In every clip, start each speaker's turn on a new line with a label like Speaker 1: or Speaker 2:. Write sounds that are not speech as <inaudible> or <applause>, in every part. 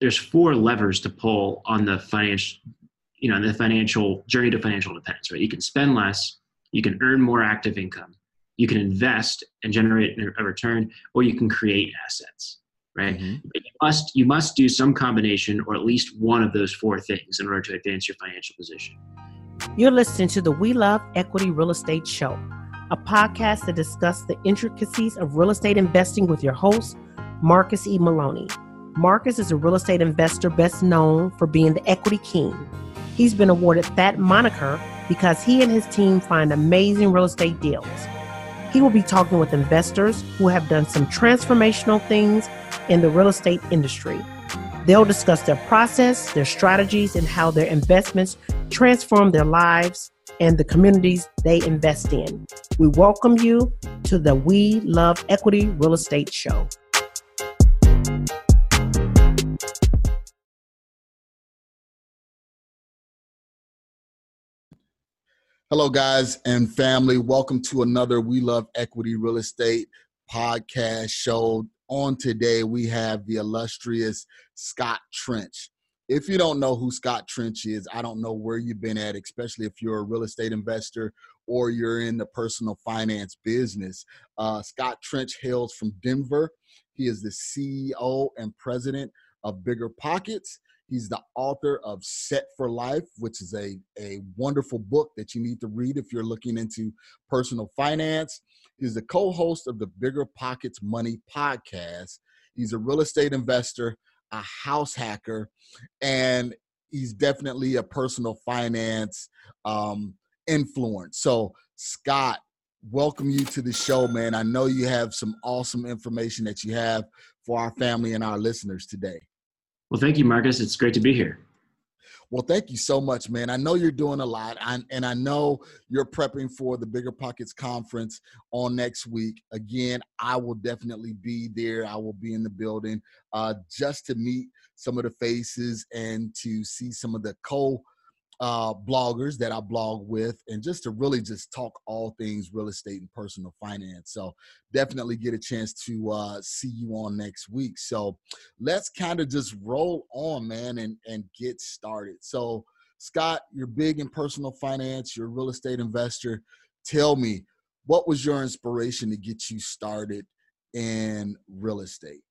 Speaker 1: there's four levers to pull on the financial you know the financial journey to financial independence right? You can spend less you can earn more active income you can invest and generate a return or you can create assets right? Mm-hmm. you must you must do some combination or at least one of those four things in order to advance your financial position.
Speaker 2: You're listening to the we love equity real estate show a podcast that discusses the intricacies of real estate investing with your host marcus e. Maloney marcus is a real estate investor best known for being the equity king he's been awarded that moniker because he and his team find amazing real estate deals he will be talking with investors who have done some transformational things in the real estate industry. They'll discuss their process, their strategies, and how their investments transform their lives and the communities they invest in. We welcome you to the We Love Equity Real Estate Show.
Speaker 3: Hello, guys and family. Welcome to another We Love Equity Real Estate podcast show. On today, we have the illustrious Scott Trench. If you don't know who Scott Trench is, I don't know where you've been at, especially if you're a real estate investor or you're in the personal finance business. Uh, Scott Trench hails from Denver. He is the CEO and president of Bigger Pockets. He's the author of Set for Life, which is a, a wonderful book that you need to read if you're looking into personal finance. He's the co host of the Bigger Pockets Money podcast. He's a real estate investor, a house hacker, and he's definitely a personal finance um, influence. So, Scott, welcome you to the show, man. I know you have some awesome information that you have for our family and our listeners today.
Speaker 1: Well, thank you, Marcus. It's great to be here.
Speaker 3: Well, thank you so much, man. I know you're doing a lot, and I know you're prepping for the Bigger Pockets Conference on next week. Again, I will definitely be there. I will be in the building uh, just to meet some of the faces and to see some of the co uh, bloggers that I blog with, and just to really just talk all things real estate and personal finance. So definitely get a chance to uh, see you on next week. So let's kind of just roll on, man, and and get started. So Scott, you're big in personal finance. You're a real estate investor. Tell me, what was your inspiration to get you started in real estate?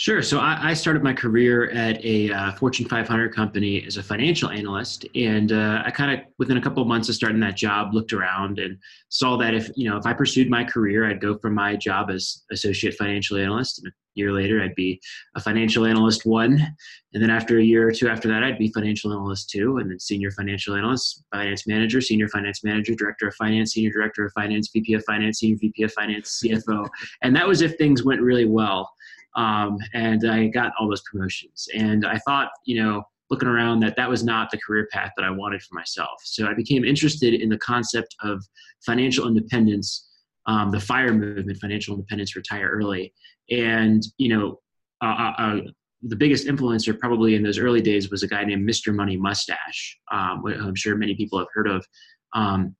Speaker 1: Sure. So I, I, started my career at a uh, Fortune 500 company as a financial analyst, and uh, I kind of within a couple of months of starting that job, looked around and saw that if you know if I pursued my career, I'd go from my job as associate financial analyst, and a year later I'd be a financial analyst one, and then after a year or two after that, I'd be financial analyst two, and then senior financial analyst, finance manager, senior finance manager, director of finance, senior director of finance, VP of finance, senior VP of finance, CFO, and that was if things went really well um, and I got all those promotions. And I thought, you know, looking around, that that was not the career path that I wanted for myself. So I became interested in the concept of financial independence, um, the FIRE movement, financial independence, retire early, and you know. Uh, uh, uh the biggest influencer probably in those early days was a guy named Mr. Money Mustache, um, I'm sure many people have heard of. Um,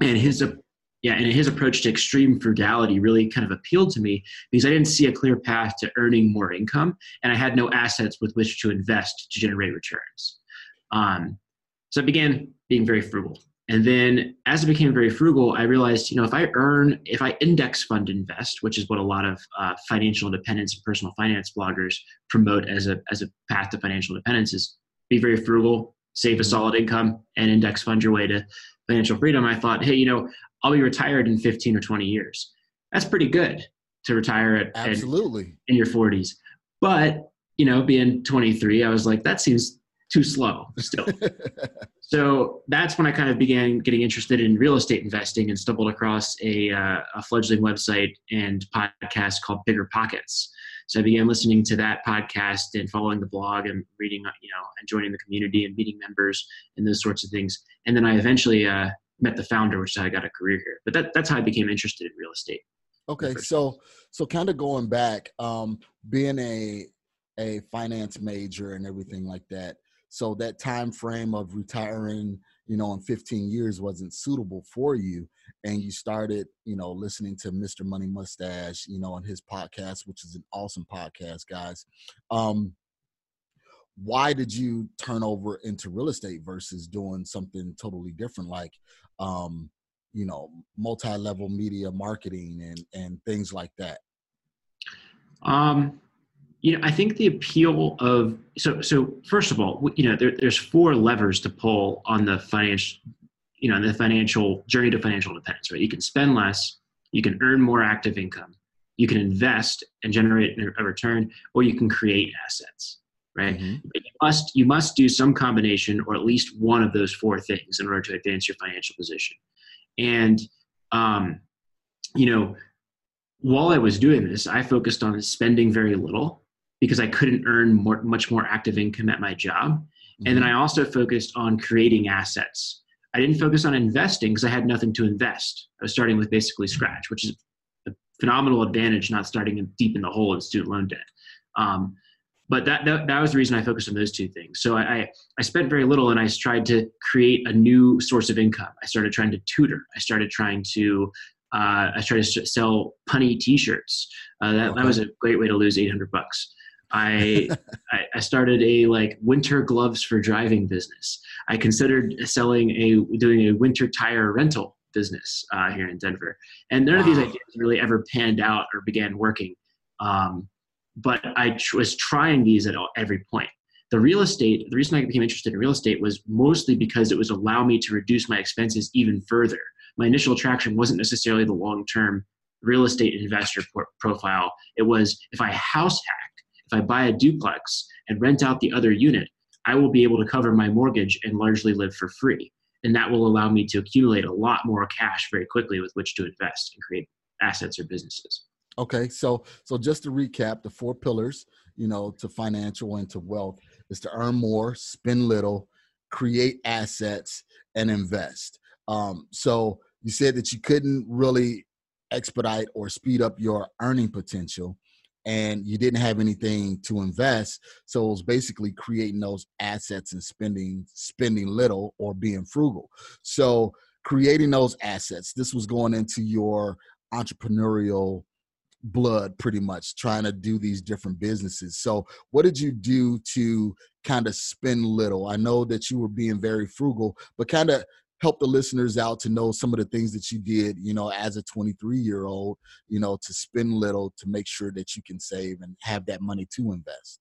Speaker 1: and his yeah, and his approach to extreme frugality really kind of appealed to me because I didn't see a clear path to earning more income, and I had no assets with which to invest to generate returns. Um, so I began being very frugal. And then as I became very frugal, I realized, you know, if I earn, if I index fund invest, which is what a lot of uh, financial independence and personal finance bloggers promote as a, as a path to financial independence is be very frugal, save a solid income and index fund your way to financial freedom. I thought, hey, you know, I'll be retired in 15 or 20 years. That's pretty good to retire at
Speaker 3: absolutely
Speaker 1: at, in your 40s. But you know, being 23, I was like, that seems too slow still. <laughs> so that's when I kind of began getting interested in real estate investing and stumbled across a, uh, a fledgling website and podcast called Bigger Pockets. So I began listening to that podcast and following the blog and reading, you know, and joining the community and meeting members and those sorts of things. And then I eventually uh, met the founder, which is how I got a career here. But that, that's how I became interested in real estate.
Speaker 3: Okay, so so kind of going back, um, being a a finance major and everything like that. So that time frame of retiring, you know, in 15 years wasn't suitable for you, and you started, you know, listening to Mr. Money Mustache, you know, on his podcast, which is an awesome podcast, guys. Um, why did you turn over into real estate versus doing something totally different like um, you know multi-level media marketing and and things like that
Speaker 1: um you know i think the appeal of so so first of all you know there, there's four levers to pull on the financial you know the financial journey to financial independence right you can spend less you can earn more active income you can invest and generate a return or you can create assets right mm-hmm. but you must you must do some combination or at least one of those four things in order to advance your financial position and um, you know while i was doing this i focused on spending very little because i couldn't earn more, much more active income at my job mm-hmm. and then mm-hmm. i also focused on creating assets i didn't focus on investing because i had nothing to invest i was starting with basically scratch which is a phenomenal advantage not starting deep in the hole in student loan debt um, but that, that, that was the reason I focused on those two things. So I, I spent very little and I tried to create a new source of income. I started trying to tutor. I started trying to uh, I started to sell punny T-shirts. Uh, that, okay. that was a great way to lose 800 bucks. I, <laughs> I, I started a like winter gloves for driving business. I considered selling a doing a winter tire rental business uh, here in Denver, and none wow. of these ideas really ever panned out or began working. Um, but I tr- was trying these at all, every point. The real estate, the reason I became interested in real estate was mostly because it was allow me to reduce my expenses even further. My initial attraction wasn't necessarily the long term real estate investor por- profile. It was if I house hack, if I buy a duplex and rent out the other unit, I will be able to cover my mortgage and largely live for free. And that will allow me to accumulate a lot more cash very quickly with which to invest and create assets or businesses.
Speaker 3: Okay, so so just to recap, the four pillars, you know, to financial and to wealth is to earn more, spend little, create assets, and invest. Um, so you said that you couldn't really expedite or speed up your earning potential and you didn't have anything to invest. So it was basically creating those assets and spending spending little or being frugal. So creating those assets this was going into your entrepreneurial blood pretty much trying to do these different businesses. So what did you do to kind of spend little? I know that you were being very frugal but kind of help the listeners out to know some of the things that you did you know as a 23 year old you know to spend little to make sure that you can save and have that money to invest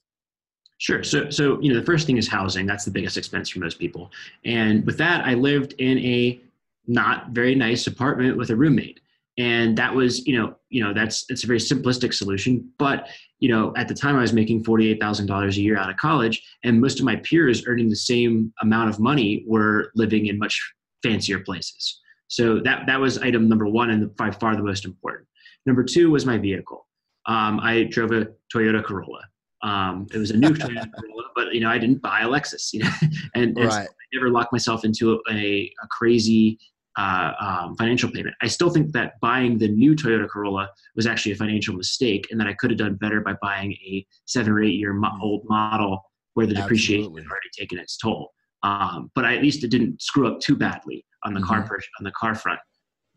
Speaker 1: Sure. So, so you know, the first thing is housing. That's the biggest expense for most people. And with that, I lived in a not very nice apartment with a roommate and that was you know you know that's it's a very simplistic solution but you know at the time i was making $48000 a year out of college and most of my peers earning the same amount of money were living in much fancier places so that that was item number one and by far the most important number two was my vehicle um, i drove a toyota corolla um, it was a new toyota <laughs> corolla but you know i didn't buy a lexus you know <laughs> and, and right. so i never locked myself into a, a crazy uh, um, financial payment. I still think that buying the new Toyota Corolla was actually a financial mistake, and that I could have done better by buying a seven or eight year mo- mm. old model where the depreciation had already taken its toll. Um, but I, at least it didn't screw up too badly on the mm-hmm. car per- on the car front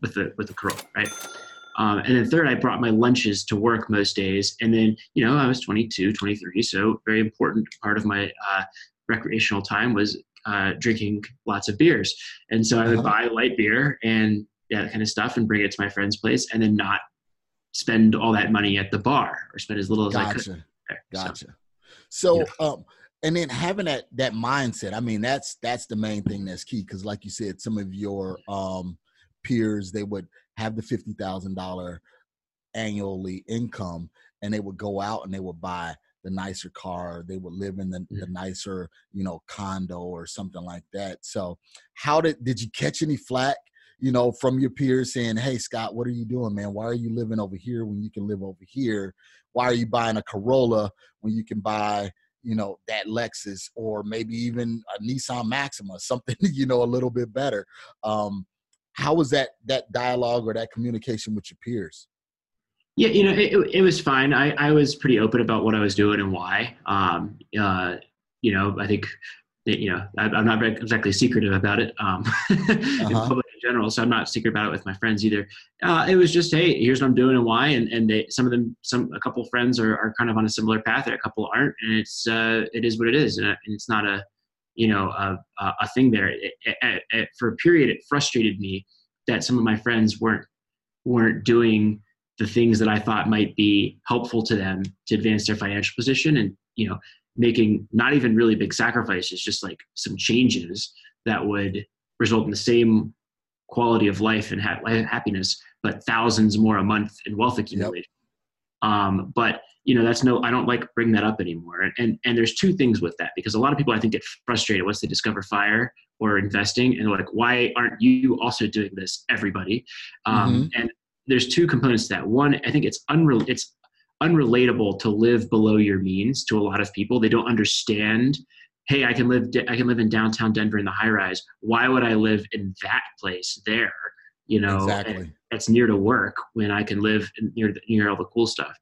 Speaker 1: with the with the Corolla, right? Um, and then third, I brought my lunches to work most days. And then, you know, I was 22, 23. So very important part of my uh, recreational time was uh, drinking lots of beers. And so I would uh-huh. buy light beer and yeah, that kind of stuff and bring it to my friend's place and then not spend all that money at the bar or spend as little as
Speaker 3: gotcha.
Speaker 1: I could.
Speaker 3: There. Gotcha. So, so um, and then having that that mindset, I mean, that's that's the main thing that's key because, like you said, some of your um, peers they would have the fifty thousand dollar annually income, and they would go out and they would buy the nicer car they would live in the, the mm-hmm. nicer you know condo or something like that. So how did did you catch any flack you know from your peers saying hey scott what are you doing man? Why are you living over here when you can live over here? Why are you buying a corolla when you can buy you know that lexus or maybe even a nissan maxima something <laughs> you know a little bit better um how was that that dialogue or that communication with your peers
Speaker 1: yeah, you know, it, it was fine. I, I was pretty open about what I was doing and why. Um, uh, you know, I think, that, you know, I, am not exactly secretive about it um, <laughs> uh-huh. In general, so I'm not secret about it with my friends either. Uh, it was just, hey, here's what I'm doing and why, and and they, some of them, some a couple friends are, are kind of on a similar path, and a couple aren't, and it's uh, it is what it is, and, and it's not a you know a, a thing there. It, it, it, for a period, it frustrated me that some of my friends weren't weren't doing the things that I thought might be helpful to them to advance their financial position, and you know making not even really big sacrifices, just like some changes that would result in the same quality of life and ha- happiness, but thousands more a month in wealth accumulation. Yep. Um, but you know, that's no, I don't like bring that up anymore. And, and, and there's two things with that because a lot of people I think get frustrated once they discover fire or investing and like, why aren't you also doing this? Everybody. Um, mm-hmm. And there's two components to that. One, I think it's unreal. It's unrelatable to live below your means to a lot of people. They don't understand. Hey, I can live. I can live in downtown Denver in the high rise. Why would I live in that place there? You know,
Speaker 3: exactly.
Speaker 1: That's near to work when I can live near near all the cool stuff.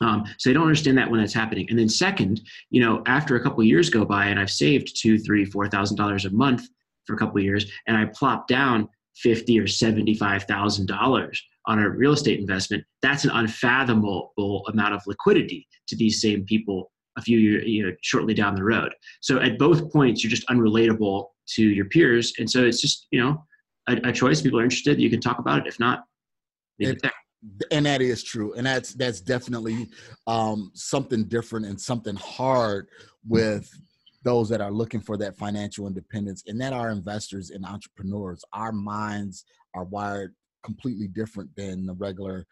Speaker 1: Um, so they don't understand that when that's happening. And then second, you know, after a couple years go by and I've saved two, three, four thousand dollars a month for a couple years, and I plop down fifty or seventy-five thousand dollars on a real estate investment, that's an unfathomable amount of liquidity to these same people a few you know, shortly down the road. So at both points, you're just unrelatable to your peers, and so it's just you know a, a choice. People are interested, you can talk about it. If not, there
Speaker 3: and that is true and that's that's definitely um, something different and something hard with those that are looking for that financial independence and that are investors and entrepreneurs our minds are wired completely different than the regular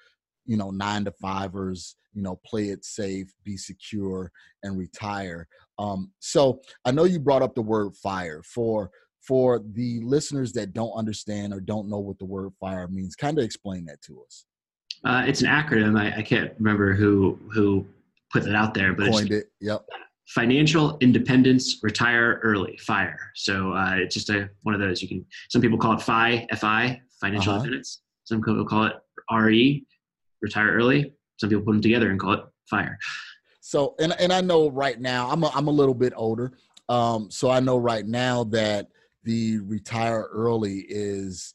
Speaker 3: you know nine to fivers you know play it safe be secure and retire. Um, so i know you brought up the word fire. For for the listeners that don't understand or don't know what the word fire means kind of explain that to us.
Speaker 1: Uh, it's an acronym. I, I, can't remember who who put it out there but
Speaker 3: coined it. Yep.
Speaker 1: financial independence retire early fire. So uh, it's just a one of those. You can some people call it fi fi financial uh-huh. independence. Some people call it RE, retire early. Some people put them together and call it fire.
Speaker 3: So, and and I know right now I'm a, I'm a little bit older, um, so I know right now that the retire early is,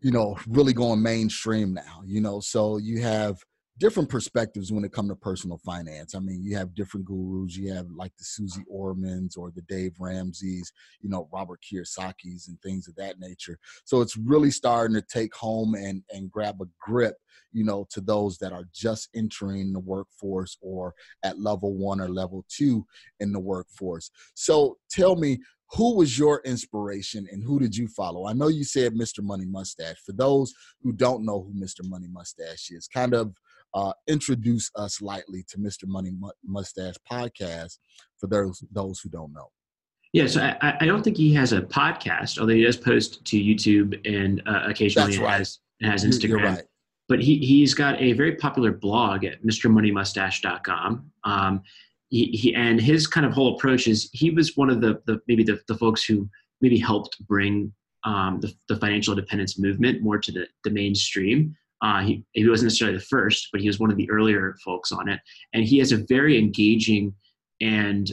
Speaker 3: you know, really going mainstream now. You know, so you have different perspectives when it comes to personal finance. I mean, you have different gurus. You have like the Suze Ormans or the Dave Ramsey's, you know, Robert Kiyosaki's and things of that nature. So it's really starting to take home and and grab a grip, you know, to those that are just entering the workforce or at level one or level two in the workforce. So tell me, who was your inspiration and who did you follow? I know you said Mr. Money Mustache. For those who don't know who Mr. Money Mustache is, kind of uh, introduce us lightly to Mr. Money Mustache podcast for those those who don't know.
Speaker 1: Yeah, so I, I don't think he has a podcast, although he does post to YouTube and uh, occasionally right. has has Instagram. Right. But he he's got a very popular blog at MrMoneyMustache.com. Um, he, he and his kind of whole approach is he was one of the, the maybe the, the folks who maybe helped bring um, the, the financial independence movement more to the, the mainstream. Uh, he, he wasn't necessarily the first, but he was one of the earlier folks on it. And he has a very engaging and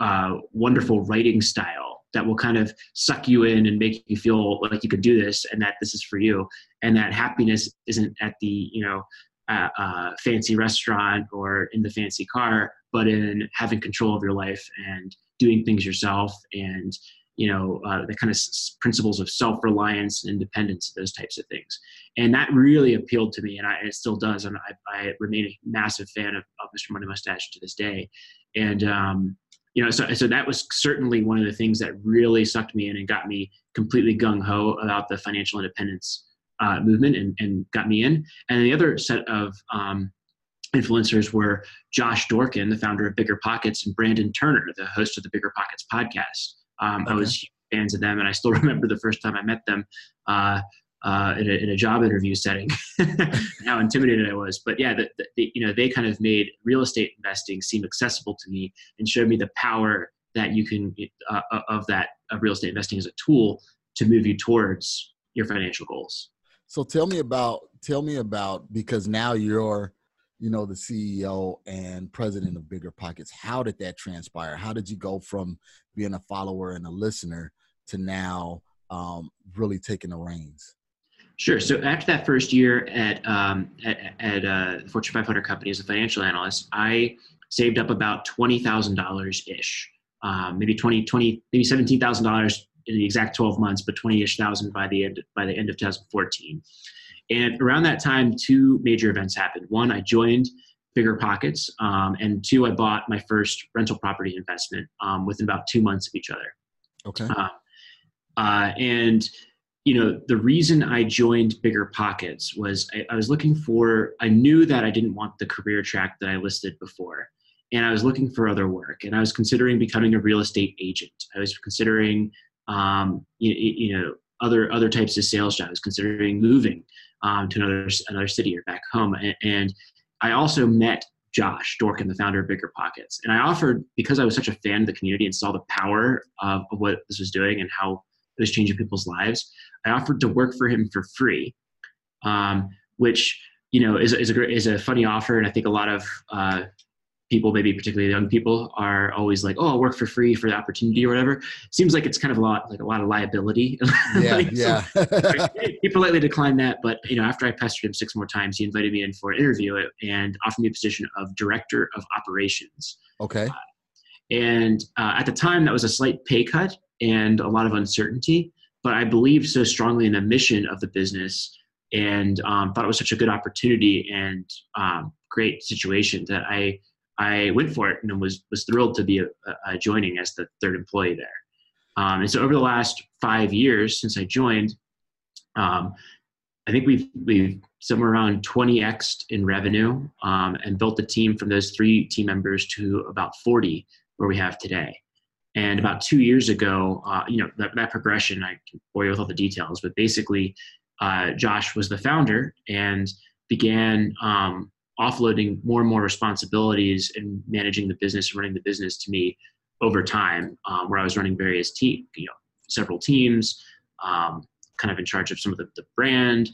Speaker 1: uh, wonderful writing style that will kind of suck you in and make you feel like you could do this and that this is for you. And that happiness isn't at the, you know, uh, uh, fancy restaurant or in the fancy car, but in having control of your life and doing things yourself and you know uh, the kind of s- principles of self-reliance and independence those types of things. And that really appealed to me and, I, it still does and I, I, remain a massive fan of, of mr money mustache to this day. And um, you know so, so that was certainly one of the things that really sucked me in and got me completely gung-ho about the financial independence uh, movement and, and got me in. And the other set of um, influencers were josh dorkin the founder of bigger pockets and brandon turner the host of the bigger pockets podcast um, okay. I was fans of them, and I still <laughs> remember the first time I met them uh, uh, in, a, in, a, job interview setting, <laughs> how intimidated I was. But yeah, the, the, you know, they kind of made real estate investing seem accessible to me and showed me the power that you can uh, uh, of that of real estate investing as a tool to move you towards your financial goals.
Speaker 3: So tell me about tell me about because now you're you know, the CEO and president of Bigger Pockets. How did that transpire? How did you go from being a follower and a listener to now um, really taking the reins?
Speaker 1: Sure. So after that first year at um, at, at uh, Fortune 500 company as a financial analyst, I saved up about twenty thousand dollars ish, um, maybe 20, 20 maybe seventeen thousand dollars in the exact 12 months, but 20-ish thousand by the end by the end of 2014. And around that time, two major events happened. One, I joined Bigger Pockets, um, and two, I bought my first rental property investment um, within about two months of each other.
Speaker 3: Okay.
Speaker 1: Uh, uh, and you know the reason I joined Bigger Pockets was I, I was looking for. I knew that I didn't want the career track that I listed before, and I was looking for other work. And I was considering becoming a real estate agent. I was considering um, you, you, know other other types of sales jobs, considering moving um, to another another city or back home. And, and I also met Josh Dorkin, the founder of Bigger Pockets, and I offered because I was such a fan of the community and saw the power of, of what this was doing and how it was changing people's lives. I offered to work for him for free, um, which you know is, is a is a funny offer, and I think a lot of uh, people, maybe particularly young people, are always like, "Oh, I'll work for free for the opportunity or whatever." Seems like it's kind of a lot, like a lot of liability. <laughs>
Speaker 3: Yeah,
Speaker 1: like,
Speaker 3: yeah. <laughs>
Speaker 1: so, he politely declined that, but you know, after I pestered him six more times, he invited me in for an interview and offered me a position of director of operations.
Speaker 3: Okay. Uh,
Speaker 1: and uh, at the time, that was a slight pay cut and a lot of uncertainty. But I believed so strongly in the mission of the business and um, thought it was such a good opportunity and um, great situation that I I went for it and was was thrilled to be a, a joining as the third employee there. Um, and so over the last five years since I joined, um, I think we've we've somewhere around 20x in revenue um, and built the team from those three team members to about 40 where we have today. And about two years ago, uh, you know that, that, progression, I can bore you with all the details, but basically, uh, Josh was the founder and began um, offloading more and more responsibilities and managing the business and running the business to me over time, um, where I was running various team, you know, several teams, um, kind of in charge of some of the, the brand,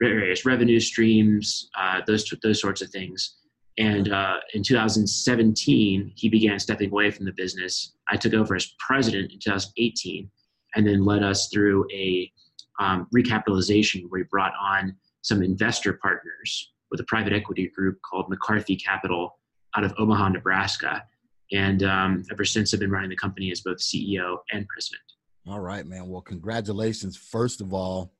Speaker 1: various revenue streams, uh, those those sorts of things. And uh, in 2017, he began stepping away from the business. I took over as president in 2018, and then led us through a um, recapitalization where we brought on some investor partners with a private equity group called McCarthy Capital out of Omaha, Nebraska. And um, ever since, I've been running the company as both CEO and president.
Speaker 3: All right, man. Well, congratulations, first of all,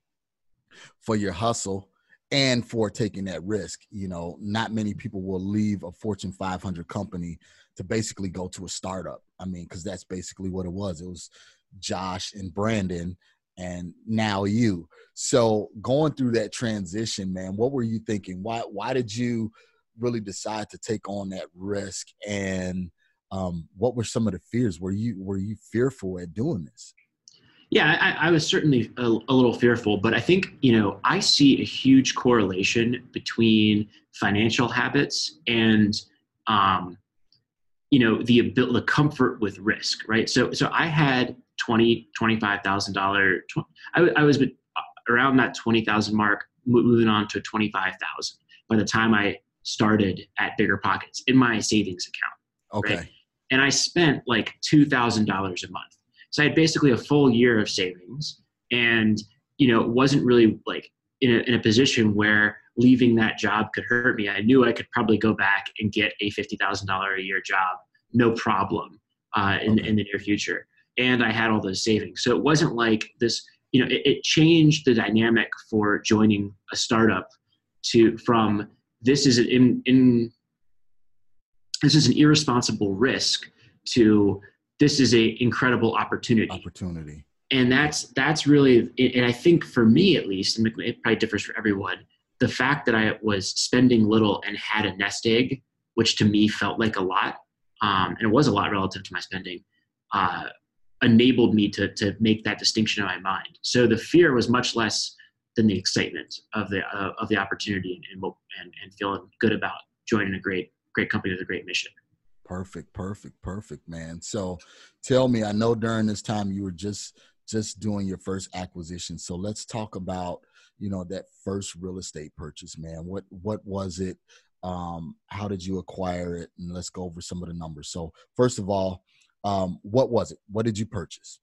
Speaker 3: for your hustle and for taking that risk. You know, not many people will leave a Fortune 500 company to basically go to a startup. I mean, because that's basically what it was. It was Josh and Brandon and now you. So going through that transition, man, what were you thinking? Why why did you really decide to take on that risk? And um, what were some of the fears? Were you were you fearful at doing this?
Speaker 1: Yeah, I, I was certainly a, a, little fearful, but I think you know I see a huge correlation between financial habits and um, you know the the comfort with risk, right? So so I had twenty twenty five thousand dollar. I, I was around that twenty thousand mark, moving on to twenty five thousand by the time I started at Bigger Pockets in my savings account.
Speaker 3: Okay.
Speaker 1: Right? And I spent like two thousand dollars a month, so I had basically a full year of savings, and you know, it wasn't really like in a, in a position where leaving that job could hurt me. I knew I could probably go back and get a fifty thousand dollar a year job, no problem, uh, in, okay. in the near future and I had all those savings. So it wasn't like this, you know, it, it changed the dynamic for joining a startup to from this is an in, in this is an irresponsible risk to this is a incredible opportunity.
Speaker 3: Opportunity.
Speaker 1: And that's that's really and I think for me at least, and it probably differs for everyone, the fact that I was spending little and had a nest egg, which to me felt like a lot, um, and it was a lot relative to my spending, uh, enabled me to to make that distinction in my mind. So the fear was much less than the excitement of the uh, of the opportunity and, and and feeling good about joining a great great company with a great mission.
Speaker 3: Perfect, perfect, perfect, man. So tell me, I know during this time you were just just doing your first acquisition. So let's talk about you know that first real estate purchase, man. What what was it? Um, how did you acquire it? And let's go over some of the numbers. So first of all, um, what was it? What did you purchase?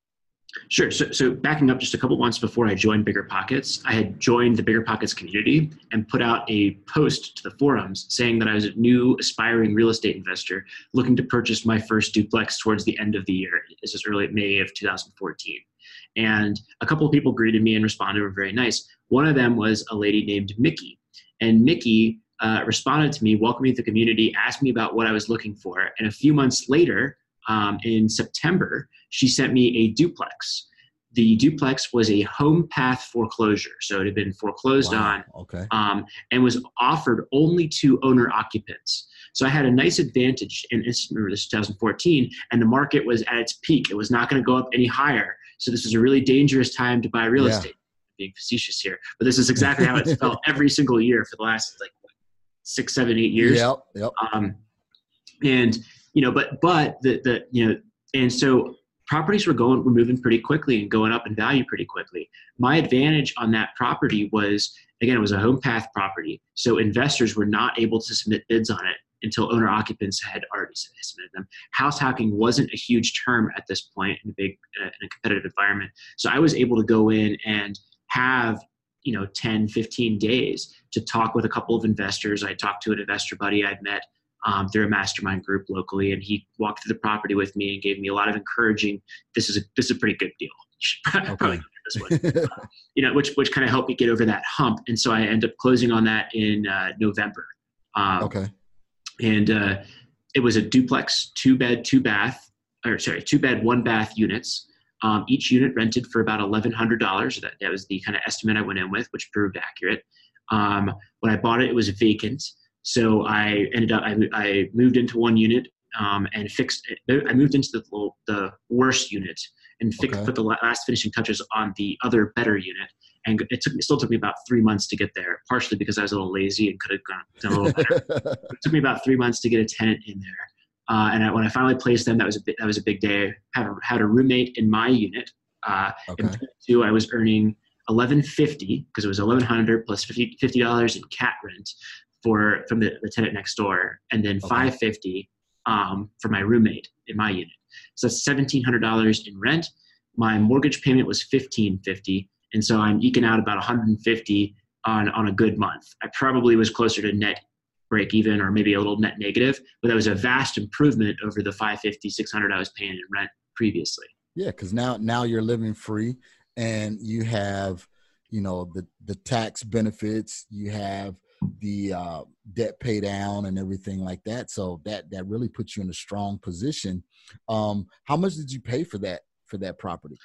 Speaker 1: Sure. So, so backing up just a couple months before I joined Bigger Pockets, I had joined the Bigger Pockets community and put out a post to the forums saying that I was a new aspiring real estate investor looking to purchase my first duplex towards the end of the year. This is early May of 2014. And a couple of people greeted me and responded were very nice. One of them was a lady named Mickey. And Mickey uh, responded to me, welcomed me to the community, asked me about what I was looking for. And a few months later, um, in September, she sent me a duplex. The duplex was a home path foreclosure, so it had been foreclosed
Speaker 3: Wow,
Speaker 1: on
Speaker 3: Okay.
Speaker 1: um, and was offered only to owner occupants. So I had a nice advantage in this, remember this 2014, and the market was at its peak. It was not going to go up any higher. So this was a really dangerous time to buy real
Speaker 3: Yeah.
Speaker 1: estate. Being facetious here, but this is exactly how it's felt <laughs> every single year for the last like six, seven, eight years
Speaker 3: Yep. Yep.
Speaker 1: um, and you know but but the the you know and so properties were going were moving pretty quickly and going up in value pretty quickly. My advantage on that property was again it was a home path property so investors were not able to submit bids on it until owner occupants had already submitted them. House hacking wasn't a huge term at this point in a big uh, in a competitive environment so i was able to go in and have you know 10 15 days to talk with a couple of investors. I talked to an investor buddy i'd met um, through a mastermind group locally, and he walked through the property with me and gave me a lot of encouraging. This is a this is a pretty good deal. You should <laughs> probably
Speaker 3: Okay.
Speaker 1: this one. <laughs> You know, which which kind of helped me get over that hump, and so I ended up closing on that in uh, November. Um,
Speaker 3: okay.
Speaker 1: and uh, it was a duplex, two bed, two bath, or sorry, two bed, one bath units. Um, each unit rented for about eleven hundred dollars. That that was the kind of estimate I went in with, which proved accurate. Um, when I bought it, it was vacant, so I ended up I, I moved into one unit um, and fixed. It. I moved into the little- the worst unit and fixed,
Speaker 3: Okay.
Speaker 1: put the last finishing touches on the other better unit. And it took me still took me about three months to get there, partially because I was a little lazy and could have gone done a little better <laughs> it took me about three months to get a tenant in there. Uh, and I, when I finally placed them, that was a bit, that was a big day. Had a, had a roommate in my unit. Uh,
Speaker 3: okay.
Speaker 1: In two, I was earning eleven fifty because it was eleven hundred plus 50 dollars in cat rent for from the, the tenant next door, and then
Speaker 3: Okay.
Speaker 1: five fifty um, for my roommate in my unit. So that's seventeen hundred dollars in rent. My mortgage payment was fifteen fifty, and so I'm eking out about one hundred and fifty on on a good month. I probably was closer to net break even or maybe a little net negative, but that was a vast improvement over the 550, 600 I was paying in rent previously.
Speaker 3: Yeah, because now now you're living free, and you have, you know, the the tax benefits. You have the uh, debt pay down and everything like that. So that that really puts you in a strong position. Um, how much did you pay for that for that property?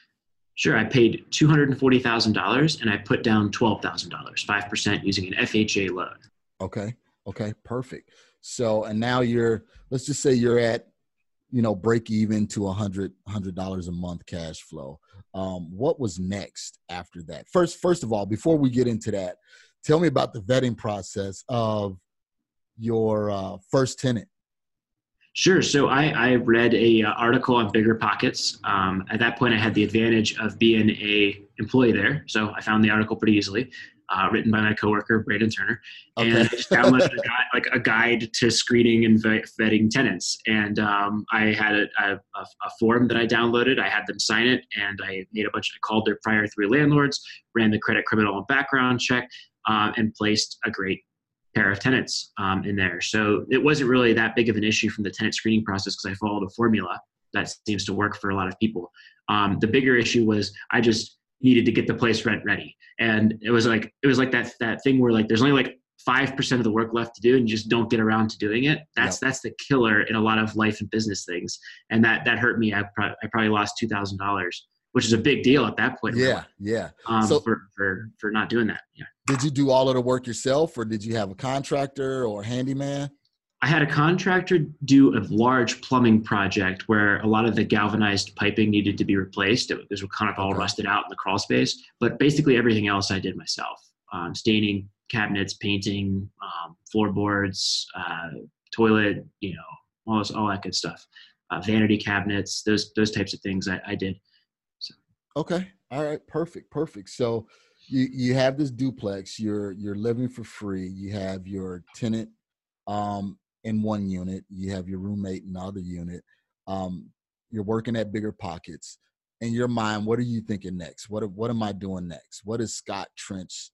Speaker 1: Sure, I paid $240,000 and I put down $12,000, 5% using an FHA loan.
Speaker 3: Okay. Okay. Perfect. So, and now you're, let's just say you're at, you know, break even to a hundred, hundred dollars a month cash flow. Um, what was next after that? First, first of all, before we get into that, tell me about the vetting process of your uh, first tenant.
Speaker 1: Sure. So I, I read a uh, article on Bigger Pockets. Um, at that point, I had the advantage of being a employee there, so I found the article pretty easily, uh, written by my coworker Brandon Turner, and I
Speaker 3: Okay.
Speaker 1: just downloaded a guide, like a guide to screening and vetting tenants. And um, I had a, a, a form that I downloaded. I had them sign it, and I made a bunch. I called their prior three landlords, ran the credit, criminal, and background check, uh, and placed a great pair of tenants um, in there. So it wasn't really that big of an issue from the tenant screening process because I followed a formula that seems to work for a lot of people. Um, the bigger issue was I just needed to get the place rent ready, and it was like it was like that that thing where like there's only like five percent of the work left to do, and you just don't get around to doing it. That's that's the killer in a lot of life and business things, and that that hurt me. I, pro- I probably lost two thousand dollars, which is a big deal at that point.
Speaker 3: Yeah. Yeah.
Speaker 1: um,
Speaker 3: So-
Speaker 1: for for for not doing that. Yeah.
Speaker 3: Did you do all of the work yourself or did you have a contractor or handyman?
Speaker 1: I had a contractor do a large plumbing project where a lot of the galvanized piping needed to be replaced. It was kind of all
Speaker 3: Okay.
Speaker 1: rusted out in the crawl space, but basically everything else I did myself: um, staining, cabinets, painting, um, floorboards, uh, toilet, you know, all this, all that good stuff. Uh, vanity cabinets, those those types of things I, I did.
Speaker 3: Okay. All right. Perfect. Perfect. So you you have this duplex. You're you're living for free. You have your tenant um, in one unit. You have your roommate in the other unit. Um, you're working at bigger pockets, in your mind, what are you thinking next? What what am I doing next? What is Scott Trench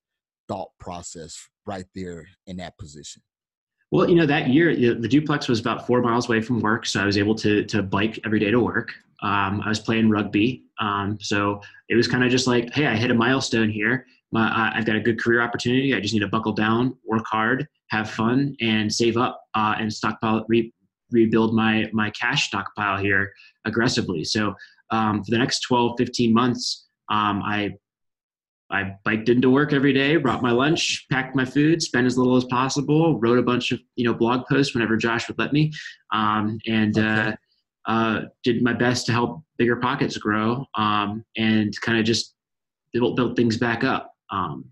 Speaker 3: thought process right there in that position?
Speaker 1: Well, you know, that year the, duplex was about four miles away from work, so I was able to to bike every day to work. Um, I was playing rugby, um, so it was kind of just like, hey, I hit a milestone here. My, I've got a good career opportunity. I just need to buckle down, work hard, have fun, and save up uh, and stockpile, re, rebuild my my cash stockpile here aggressively. So um, for the next 12, 15 months, um, I I biked into work every day, brought my lunch, packed my food, spent as little as possible, wrote a bunch of you know blog posts whenever Josh would let me, um, and okay. uh, uh, did my best to help bigger pockets grow um, and kind of just build, build things back up. Um,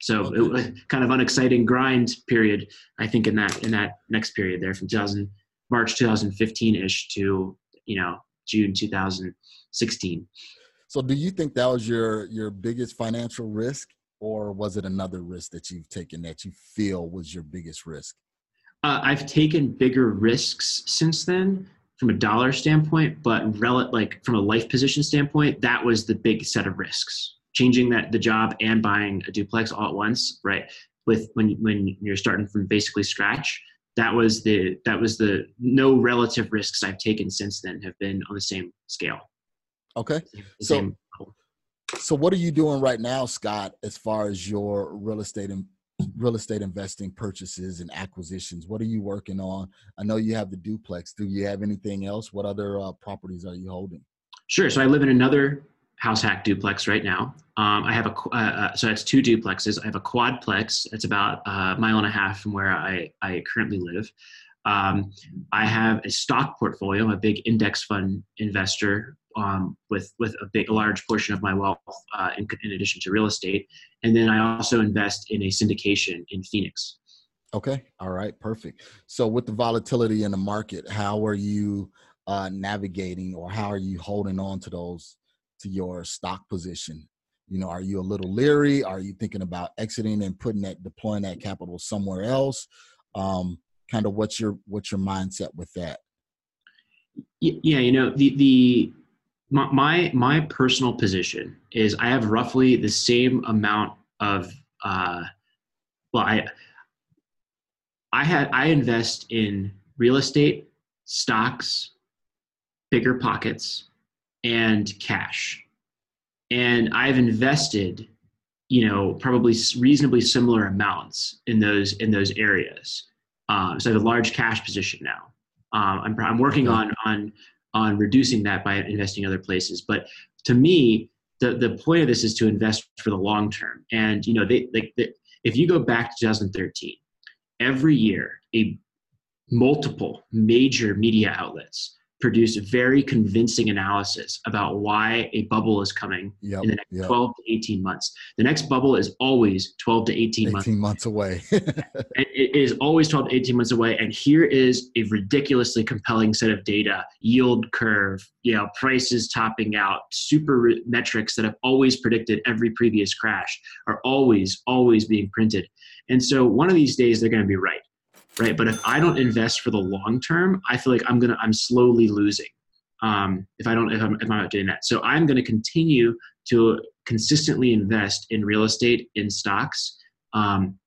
Speaker 1: so okay. it was kind of unexciting grind period. I think in that in that next period there from 2000 March 2015 ish to you know June 2016.
Speaker 3: So do you think that was your your biggest financial risk or was it another risk that you've taken that you feel was your biggest risk?
Speaker 1: Uh, I've taken bigger risks since then from a dollar standpoint, but rel- like from a life position standpoint, that was the big set of risks. Changing that the job and buying a duplex all at once, right? With when when you're starting from basically scratch, that was the that was the no relative risks I've taken since then have been on the same scale.
Speaker 3: Okay. So, so what are you doing right now, Scott, as far as your real estate and real estate investing purchases and acquisitions? What are you working on? I know you have the duplex. Do you have anything else? What other uh, properties are you holding?
Speaker 1: Sure. So I live in another house hack duplex right now. Um, I have a uh, uh, so that's two duplexes. I have a quadplex. It's about a mile and a half from where I I currently live. Um, I have a stock portfolio. I'm a big index fund investor um, with with a big, a large portion of my wealth uh, in, in, addition to real estate, and then I also invest in a syndication in Phoenix.
Speaker 3: Okay, all right, perfect. So with the volatility in the market, how are you uh, navigating, or how are you holding on to those to your stock position? You know, are you a little leery? Are you thinking about exiting and putting that deploying that capital somewhere else? Um, kind of what's your what's your mindset with that?
Speaker 1: Yeah, you know the the my, my, my personal position is I have roughly the same amount of uh, well I I had I invest in real estate, stocks, bigger pockets, and cash, and I've invested you know probably reasonably similar amounts in those in those areas. Um, so I have a large cash position now. Um, I'm, I'm working on on on reducing that by investing other places. But to me, the, the point of this is to invest for the long term. And you know, they like if you go back to 2013, every year a multiple major media outlets produce very convincing analysis about why a bubble is coming yep, in the next yep. 12 to 18 months. The next bubble is always 12 to 18,
Speaker 3: 18
Speaker 1: months.
Speaker 3: months away. <laughs>
Speaker 1: it is always 12 to 18 months away. And here is a ridiculously compelling set of data, yield curve, you know, prices topping out, super metrics that have always predicted every previous crash are always, always being printed. And so one of these days they're going to be right right? But if I don't invest for the long term, I feel like I'm gonna I'm slowly losing um, if I don't if I'm, if I'm not doing that. So I'm going to continue to consistently invest in real estate in stocks. Um,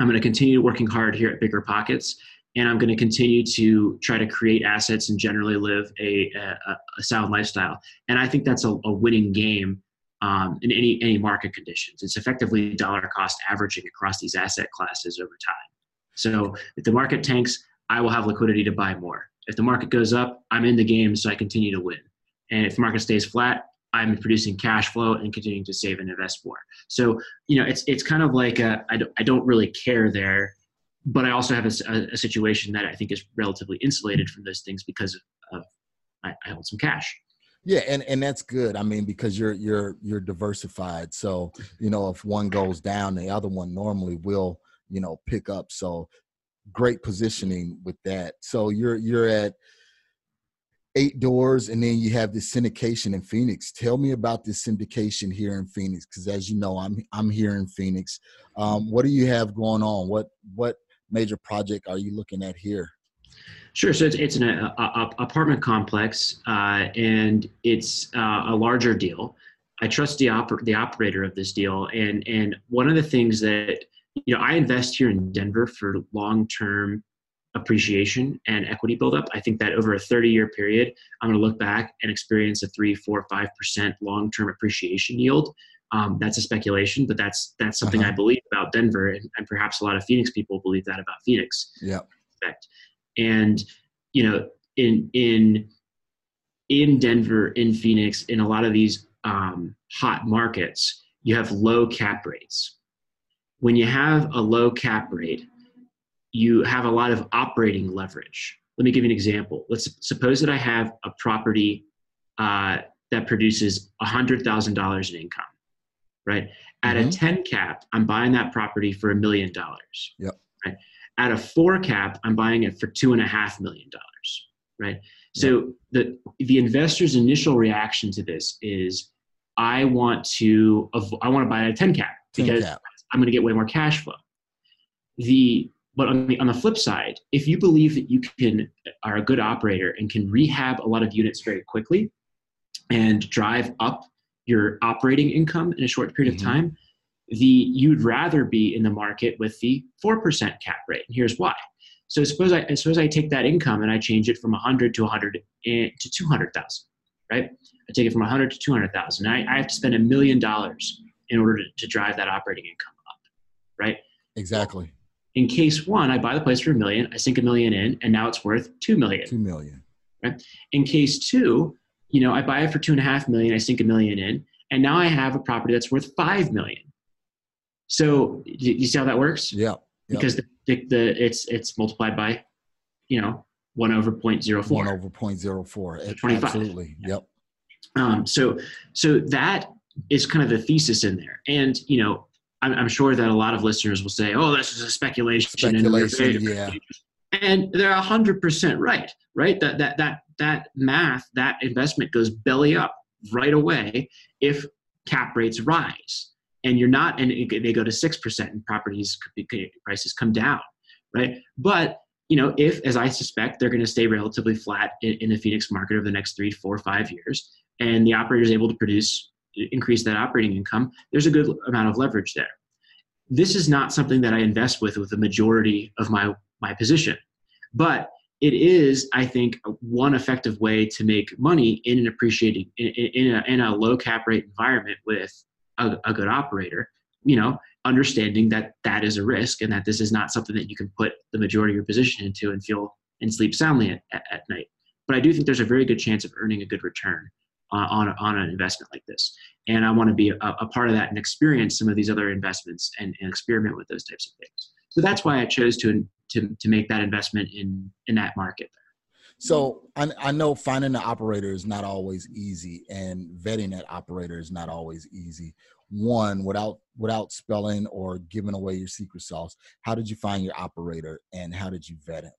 Speaker 1: I'm going to continue working hard here at Bigger Pockets, and I'm going to continue to try to create assets and generally live a, a, a sound lifestyle. And I think that's a, a winning game um, in any any market conditions. It's effectively dollar cost averaging across these asset classes over time. So if the market tanks, I will have liquidity to buy more. If the market goes up, I'm in the game, so I continue to win. And if the market stays flat, I'm producing cash flow and continuing to save and invest more. So you know, it's it's kind of like I don't really care there, but I also have a, a, a situation that I think is relatively insulated from those things because of, of I, I hold some cash.
Speaker 3: Yeah, and and that's good. I mean, because you're you're you're diversified. So you know, if one goes down, the other one normally will you know pick up. So great positioning with that. So you're you're at eight doors and then you have this syndication in phoenix. Tell me about this syndication here in phoenix because as you know i'm i'm here in phoenix. Um, what do you have going on? What what major project are you looking at here?
Speaker 1: Sure. So it's, it's an a, a apartment complex, uh, and it's uh, a larger deal. I trust the oper- the operator of this deal, and and one of the things that you know I invest here in Denver for long term appreciation and equity buildup. I think that over a 30 year period, I'm going to look back and experience a three, four, five percent long term appreciation yield. Um, that's a speculation, but that's that's something uh-huh. I believe about Denver, and, and, perhaps a lot of Phoenix people believe that about Phoenix.
Speaker 3: Yeah.
Speaker 1: And you know, in in in Denver, in Phoenix, in a lot of these um, hot markets, you have low cap rates. When you have a low cap rate, you have a lot of operating leverage. Let me give you an example. Let's suppose that I have a property uh, that produces $100,000 in income, right? At mm-hmm. a 10 cap, I'm buying that property for a million dollars.
Speaker 3: Yep.
Speaker 1: Right? At a four cap, I'm buying it for two and a half million dollars, right? So the the investor's initial reaction to this is, I want to I want to buy a 10 cap because 10 cap. I'm going to get way more cash flow. The but on the, on the flip side, if you believe that you can are a good operator and can rehab a lot of units very quickly and drive up your operating income in a short period mm-hmm. of time, the you'd rather be in the market with the four percent cap rate. And here's why. So suppose I suppose I take that income and I change it from 100 to 100 to 200,000, right? I take it from 100 to 200,000. I, I have to spend a million dollars in order to, to drive that operating income right?
Speaker 3: Exactly
Speaker 1: in case one, I buy the place for a million, I sink a million in, and now it's worth two million.
Speaker 3: Two million.
Speaker 1: Right? In case two, you know, I buy it for two and a half million, I sink a million in, and now I have a property that's worth five million. So you see how that works?
Speaker 3: Yeah.
Speaker 1: Because the, the, the, it's it's multiplied by, you know, one over 0.04.
Speaker 3: One over 0.04. 25. Absolutely. Yep.
Speaker 1: Um, so so that is kind of the thesis in there, and you know, I'm, I'm, sure that a lot of listeners will say, "Oh, this is a speculation."
Speaker 3: Speculation, and
Speaker 1: yeah. And they're hundred percent right. Right? That that that that math, that investment goes belly up right away if cap rates rise, and you're not, and they go to six percent, and properties prices come down. Right? But you know, if, as I suspect, they're going to stay relatively flat in, in the Phoenix market over the next three, four, five years, and the operator is able to produce increase that operating income, there's a good amount of leverage there. This is not something that I invest with with the majority of my my position, but it is, I think, one effective way to make money in an appreciating in, in, a, in a low cap rate environment with a, a good operator. You know, understanding that that is a risk and that this is not something that you can put the majority of your position into and feel and sleep soundly at, at, at night. But I do think there's a very good chance of earning a good return uh, on, on an investment like this. And I want to be a, a, part of that and experience some of these other investments and, and experiment with those types of things. So that's why I chose to, to, to make that investment in, in that market.
Speaker 3: So I, I know finding an operator is not always easy, and vetting that operator is not always easy. One, without without spelling or giving away your secret sauce, how did you find your operator, and how did you vet it?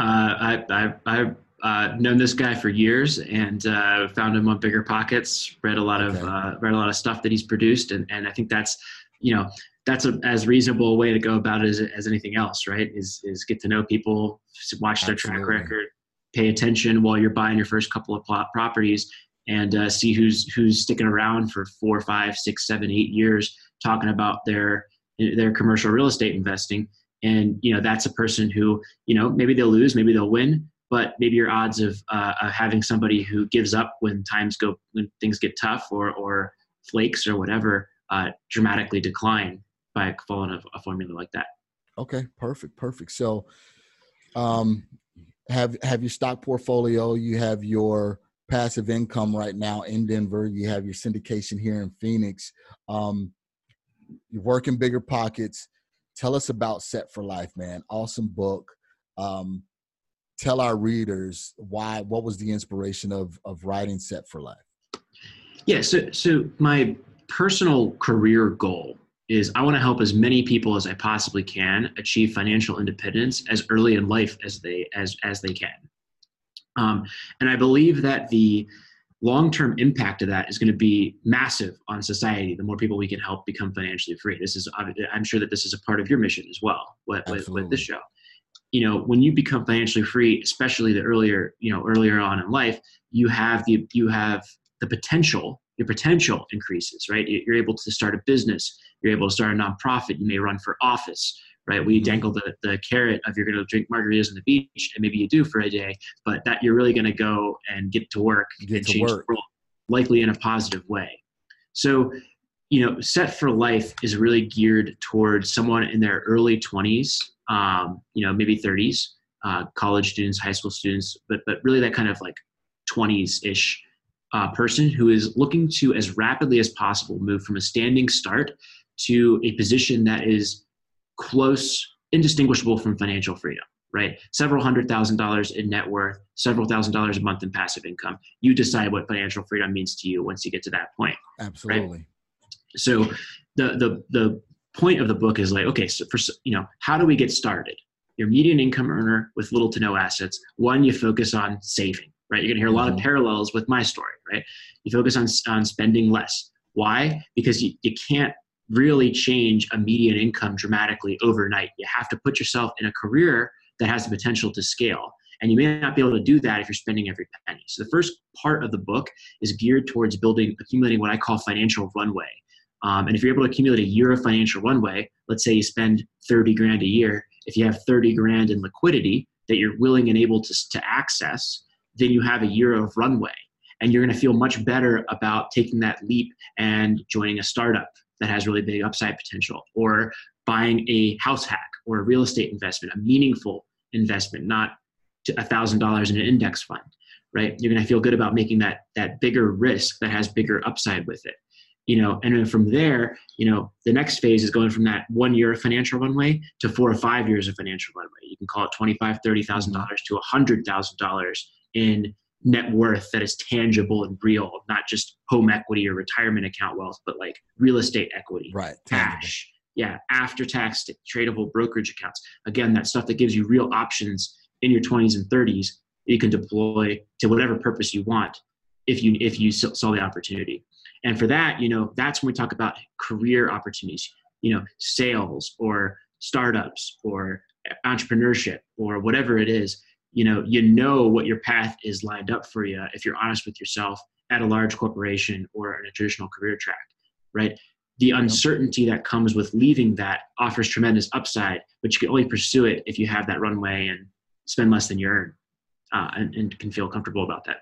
Speaker 1: Uh, I, I I uh, known this guy for years and uh, found him on Bigger Pockets. Read a lot okay. of uh, read a lot of stuff that he's produced, and, and I think that's you know that's a, as reasonable a way to go about it as, as anything else, right? Is is get to know people, watch their Absolutely. track record, pay attention while you're buying your first couple of plot properties, and uh, see who's who's sticking around for four, five, six, seven, eight years talking about their their commercial real estate investing. And you know that's a person who you know maybe they'll lose, maybe they'll win, but maybe your odds of, uh, of having somebody who gives up when times go when things get tough or or flakes or whatever uh, dramatically decline by following a, a, formula like that.
Speaker 3: Okay, perfect, perfect. So, um, have have your stock portfolio. You have your passive income right now in Denver. You have your syndication here in Phoenix. Um, you're working bigger pockets. Tell us about Set for Life, man. Awesome book. Um, tell our readers why what was the inspiration of of writing set for life?
Speaker 1: Yeah so so my personal career goal is i want to help as many people as i possibly can achieve financial independence as early in life as they as as they can. Um, and i believe that the long-term impact of that is going to be massive on society the more people we can help become financially free. This is i'm sure that this is a part of your mission as well with, with, with this show you know when you become financially free especially the earlier you know earlier on in life you have the you have the potential your potential increases right you're able to start a business you're able to start a nonprofit you may run for office right we mm-hmm. dangle the, the carrot of you're going to drink margaritas on the beach and maybe you do for a day but that you're really going to go and get to work
Speaker 3: get
Speaker 1: and
Speaker 3: to
Speaker 1: change
Speaker 3: work.
Speaker 1: the world likely in a positive way so you know set for life is really geared towards someone in their early 20s um, you know maybe 30s uh, college students high school students but but really that kind of like 20s ish uh, person who is looking to as rapidly as possible move from a standing start to a position that is close indistinguishable from financial freedom right? Several hundred thousand dollars in net worth several thousand dollars a month in passive income. You decide what financial freedom means to you once you get to that point
Speaker 3: absolutely.
Speaker 1: Right? so the the the point of the book is like okay so for you know how do we get started? Your median income earner with little to no assets. One you focus on saving right? You're going to hear a lot of mm-hmm. parallels with my story right? You focus on on spending less. Why? Because you, you can't really change a median income dramatically overnight. You have to put yourself in a career that has the potential to scale and you may not be able to do that if you're spending every penny. So the first part of the book is geared towards building accumulating what i call financial runway um, and if you're able to accumulate a year of financial runway, let's say you spend 30 grand a year, if you have 30 grand in liquidity that you're willing and able to, to access, then you have a year of runway. And you're going to feel much better about taking that leap and joining a startup that has really big upside potential, or buying a house hack or a real estate investment, a meaningful investment, not a thousand dollars in an index fund, right? You're going to feel good about making that that bigger risk that has bigger upside with it you know and then from there you know the next phase is going from that one year of financial runway to four or five years of financial runway. You can call it 25 30000 dollars to $100000 in net worth that is tangible and real not just home equity or retirement account wealth but like real estate equity
Speaker 3: right
Speaker 1: cash yeah after tax tradable brokerage accounts. Again that stuff that gives you real options in your 20s and 30s you can deploy to whatever purpose you want if you if you saw the opportunity and for that, you know, that's when we talk about career opportunities, you know, sales or startups or entrepreneurship or whatever it is. You know, you know what your path is lined up for you if you're honest with yourself at a large corporation or in a traditional career track, right? The uncertainty that comes with leaving that offers tremendous upside, but you can only pursue it if you have that runway and spend less than you earn uh, and, and can feel comfortable about that.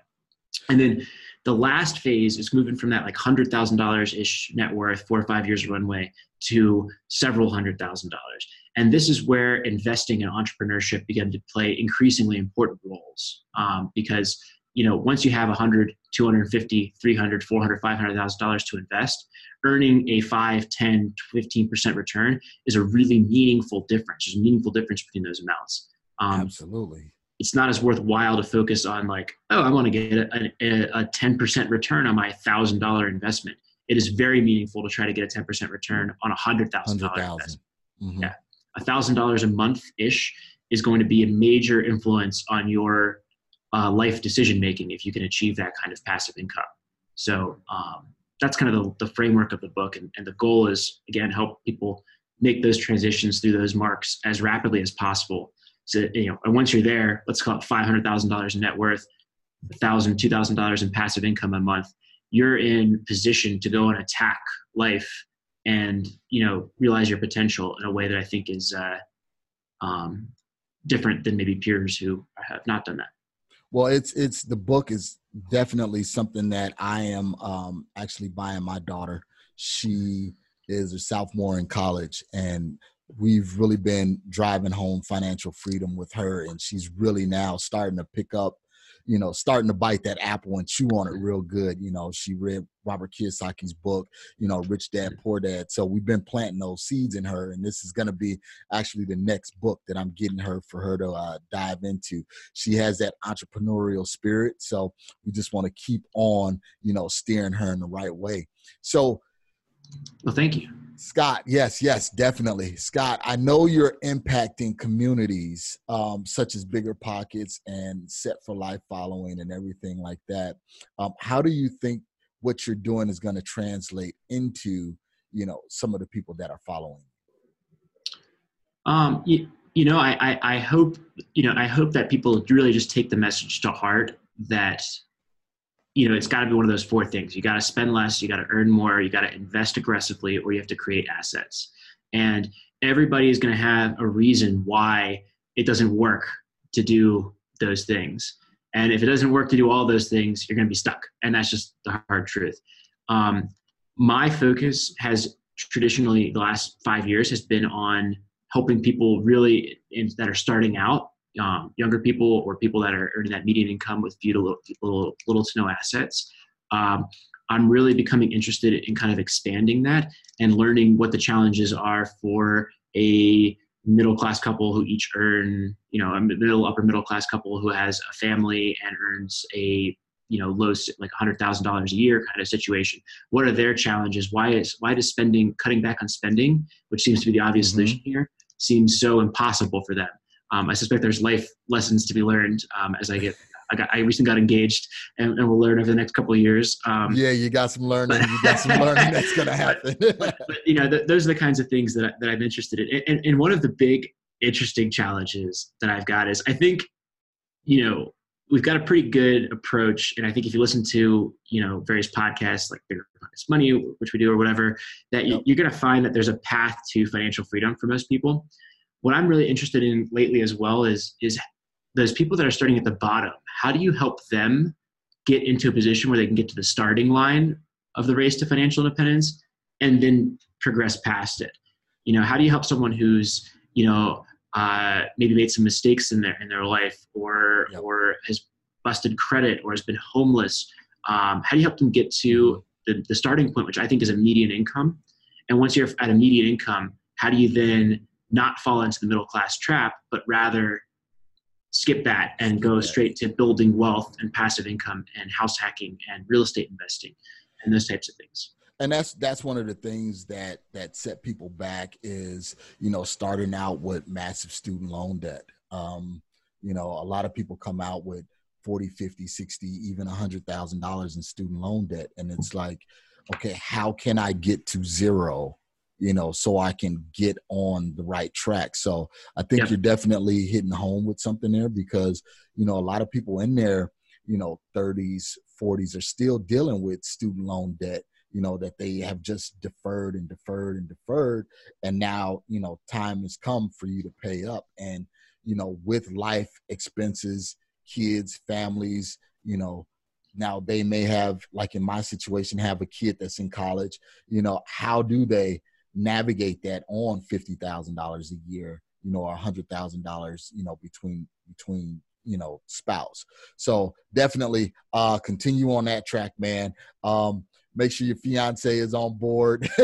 Speaker 1: And then the last phase is moving from that like hundred thousand dollars ish net worth, four or five years runway, to several hundred thousand dollars. And this is where investing in entrepreneurship began to play increasingly important roles um, because you know once you have 100 250 300 400 500000 dollars to invest earning a 5 10 15% return is a really meaningful difference. There's a meaningful difference between those amounts.
Speaker 3: Um, absolutely
Speaker 1: it's not as worthwhile to focus on like, oh, I want to get a, a, a 10% return on my thousand dollar investment. It is very meaningful to try to get a 10% return on a hundred thousand dollar investment. Mm-hmm. Yeah. A thousand dollars a month ish is going to be a major influence on your uh, life decision making if you can achieve that kind of passive income. So um, that's kind of the, the framework of the book. And, and the goal is, again, help people make those transitions through those marks as rapidly as possible so, you know, and once you're there, let's call it $500,000 in net worth, $1,000, $2,000 in passive income a month. You're in position to go and attack life and, you know, realize your potential in a way that I think is uh, um, different than maybe peers who have not done that.
Speaker 3: Well, it's it's the book is definitely something that I am um, actually buying my daughter. She is a sophomore in college, and we've really been driving home financial freedom with her and she's really now starting to pick up you know starting to bite that apple and chew on it real good you know. She read robert kiyosaki's book you know rich dad poor dad so we've been planting those seeds in her and this is going to be actually the next book that i'm getting her for her to uh, dive into. She has that entrepreneurial spirit so we just want to keep on you know steering her in the right way. So
Speaker 1: well thank you
Speaker 3: Scott, yes, yes, definitely. Scott, I know you're impacting communities um, such as Bigger Pockets and Set for Life following and everything like that. Um, how do you think what you're doing is going to translate into, you know, some of the people that are following?
Speaker 1: Um, you know, I, I, I hope, you know, I hope that people really just take the message to heart that, you know, it's got to be one of those four things. You got to spend less, you got to earn more, you got to invest aggressively, or you have to create assets. And everybody is going to have a reason why it doesn't work to do those things. And if it doesn't work to do all those things, you're going to be stuck. And that's just the hard truth. Um, my focus has traditionally the last five years has been on helping people really in, that are starting out, um, younger people or people that are earning that median income with few to little, little, little to no assets. Um, I'm really becoming interested in kind of expanding that and learning what the challenges are for a middle class couple who each earn, you know, a middle upper middle class couple who has a family and earns a you know low like hundred thousand dollars a year kind of situation. What are their challenges? Why is why does spending cutting back on spending, which seems to be the obvious mm-hmm. solution here, seems so impossible for them? Um, I suspect there's life lessons to be learned um, as I get. I got. I recently got engaged, and, and we'll learn over the next couple of years.
Speaker 3: Um, yeah, you got some learning. But, you got some learning <laughs> that's going to happen.
Speaker 1: but, but, you know, th- those are the kinds of things that I, that I'm interested in. And, and one of the big interesting challenges that I've got is I think, you know, we've got a pretty good approach and i think if you listen to you know various podcasts like bigger pockets money which we do or whatever that you, are going to find that there's a path to financial freedom for most people what i'm really interested in lately as well is is those people that are starting at the bottom. How do you help them get into a position where they can get to the starting line of the race to financial independence and then progress past it? You know how do you help someone who's you know uh, maybe made some mistakes in their in their life or yep. or has busted credit or has been homeless? Um, how do you help them get to the, the starting point which i think is a median income? And once you're at a median income how do you then not fall into the middle class trap but rather skip that and go straight to building wealth and passive income and house hacking and real estate investing and those types of things.
Speaker 3: And that's that's one of the things that that set people back is you know starting out with massive student loan debt. Um, you know a lot of people come out with 40 50 60 even a hundred thousand dollars in student loan debt. And it's like okay how can i get to zero you know so i can get on the right track. So i think yep. you're definitely hitting home with something there because you know a lot of people in there you know 30s 40s are still dealing with student loan debt you know that they have just deferred and deferred and deferred. And now you know time has come for you to pay up. And you know with life expenses kids families you know now they may have like in my situation have a kid that's in college. You know how do they navigate that on $50,000 a year you know or a $100,000 you know between between you know spouse. So definitely uh continue on that track man. Um make sure your fiance is on board. <laughs>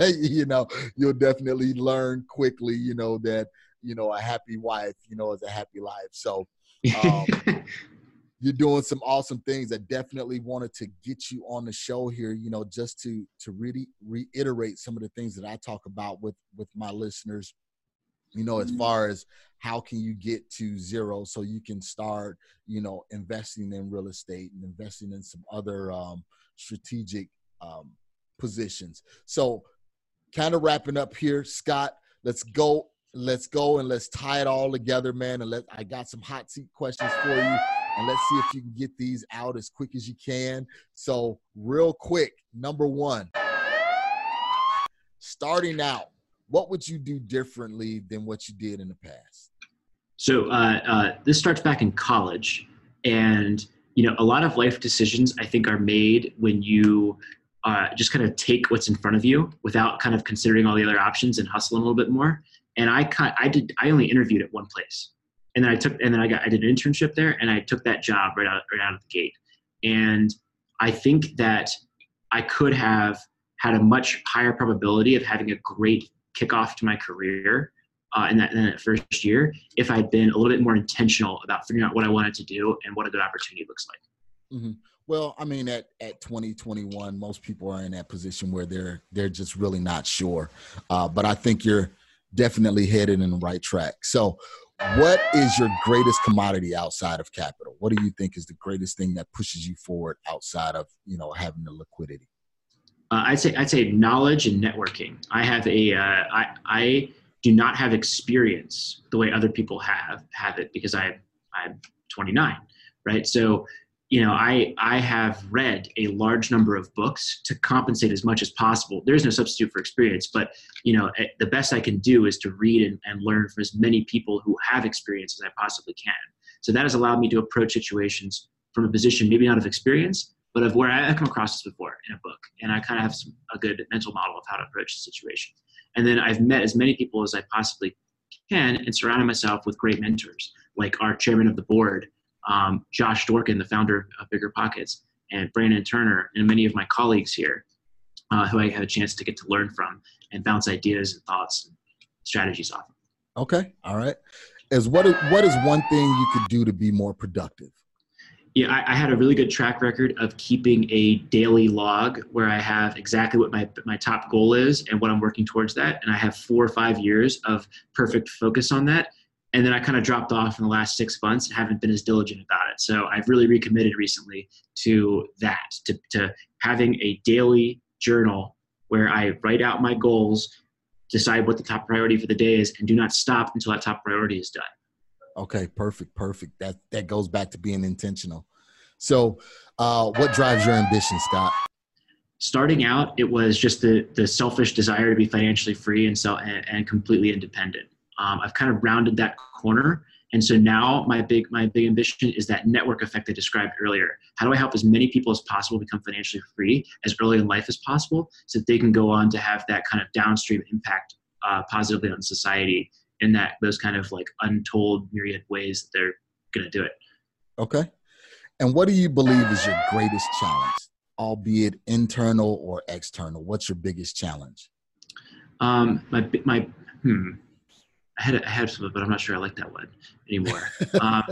Speaker 3: You know you'll definitely learn quickly you know that you know a happy wife you know is a happy life. So <laughs> um, you're doing some awesome things i definitely wanted to get you on the show here you know just to to really reiterate some of the things that i talk about with with my listeners you know as mm-hmm. far as how can you get to zero so you can start you know investing in real estate and investing in some other um, strategic um, positions. So, kind of wrapping up here, Scott. Let's go. Let's go and let's tie it all together, man. And let I got some hot seat questions for you, and let's see if you can get these out as quick as you can. So, real quick, number one, starting out, what would you do differently than what you did in the past?
Speaker 1: So, uh, uh, this starts back in college, and you know, a lot of life decisions I think are made when you uh, just kind of take what's in front of you without kind of considering all the other options and hustling a little bit more. And I I did, I only interviewed at one place, and then I took, and then I got, I did an internship there, and I took that job right out, right out of the gate. And I think that I could have had a much higher probability of having a great kickoff to my career uh, in, that, in that first year if I'd been a little bit more intentional about figuring out what I wanted to do and what a good opportunity looks like.
Speaker 3: Mm-hmm. Well, I mean, at at 2021, most people are in that position where they're they're just really not sure. Uh, but I think you're definitely headed in the right track. So, what is your greatest commodity outside of capital? What do you think is the greatest thing that pushes you forward outside of you know having the liquidity?
Speaker 1: Uh, I'd say I'd say knowledge and networking. I have a uh, I I do not have experience the way other people have have it because I I'm 29, right? So you know I I have read a large number of books to compensate as much as possible. There's no substitute for experience, but you know eh, the best I can do is to read and, and learn from as many people who have experience as I possibly can. So that has allowed me to approach situations from a position maybe not of experience, but of where I've come across this before in a book, and I kind of have some, a good mental model of how to approach the situation. And then I've met as many people as I possibly can, and surrounded myself with great mentors, like our chairman of the board, um, Josh Dorkin, the founder of Bigger Pockets, and Brandon Turner, and many of my colleagues here, uh, who I have a chance to get to learn from and bounce ideas and thoughts and strategies off. Of.
Speaker 3: Okay, all right. As what is what is one thing you could do to be more productive?
Speaker 1: yeah, I, I, had a really good track record of keeping a daily log where I have exactly what my my top goal is and what I'm working towards that, and I have four or five years of perfect focus on that. And then I kind of dropped off in the last six months and haven't been as diligent about it. So I've really recommitted recently to that, to, to having a daily journal where I write out my goals, decide what the top priority for the day is, and do not stop until that top priority is done.
Speaker 3: Okay, perfect, perfect. That that goes back to being intentional. So, uh, what drives your ambition, Scott?
Speaker 1: Starting out, it was just the the selfish desire to be financially free and so and, and completely independent. Um, I've kind of rounded that corner, and so now my big my big ambition is that network effect I described earlier. How do I help as many people as possible become financially free as early in life as possible, so that they can go on to have that kind of downstream impact uh, positively on society in that those kind of like untold myriad ways that they're going to do it.
Speaker 3: Okay. And what do you believe is your greatest challenge, albeit internal or external? What's your biggest challenge?
Speaker 1: Um, my my hmm. I had a, I had some, but I'm not sure I like that one anymore. <laughs> uh,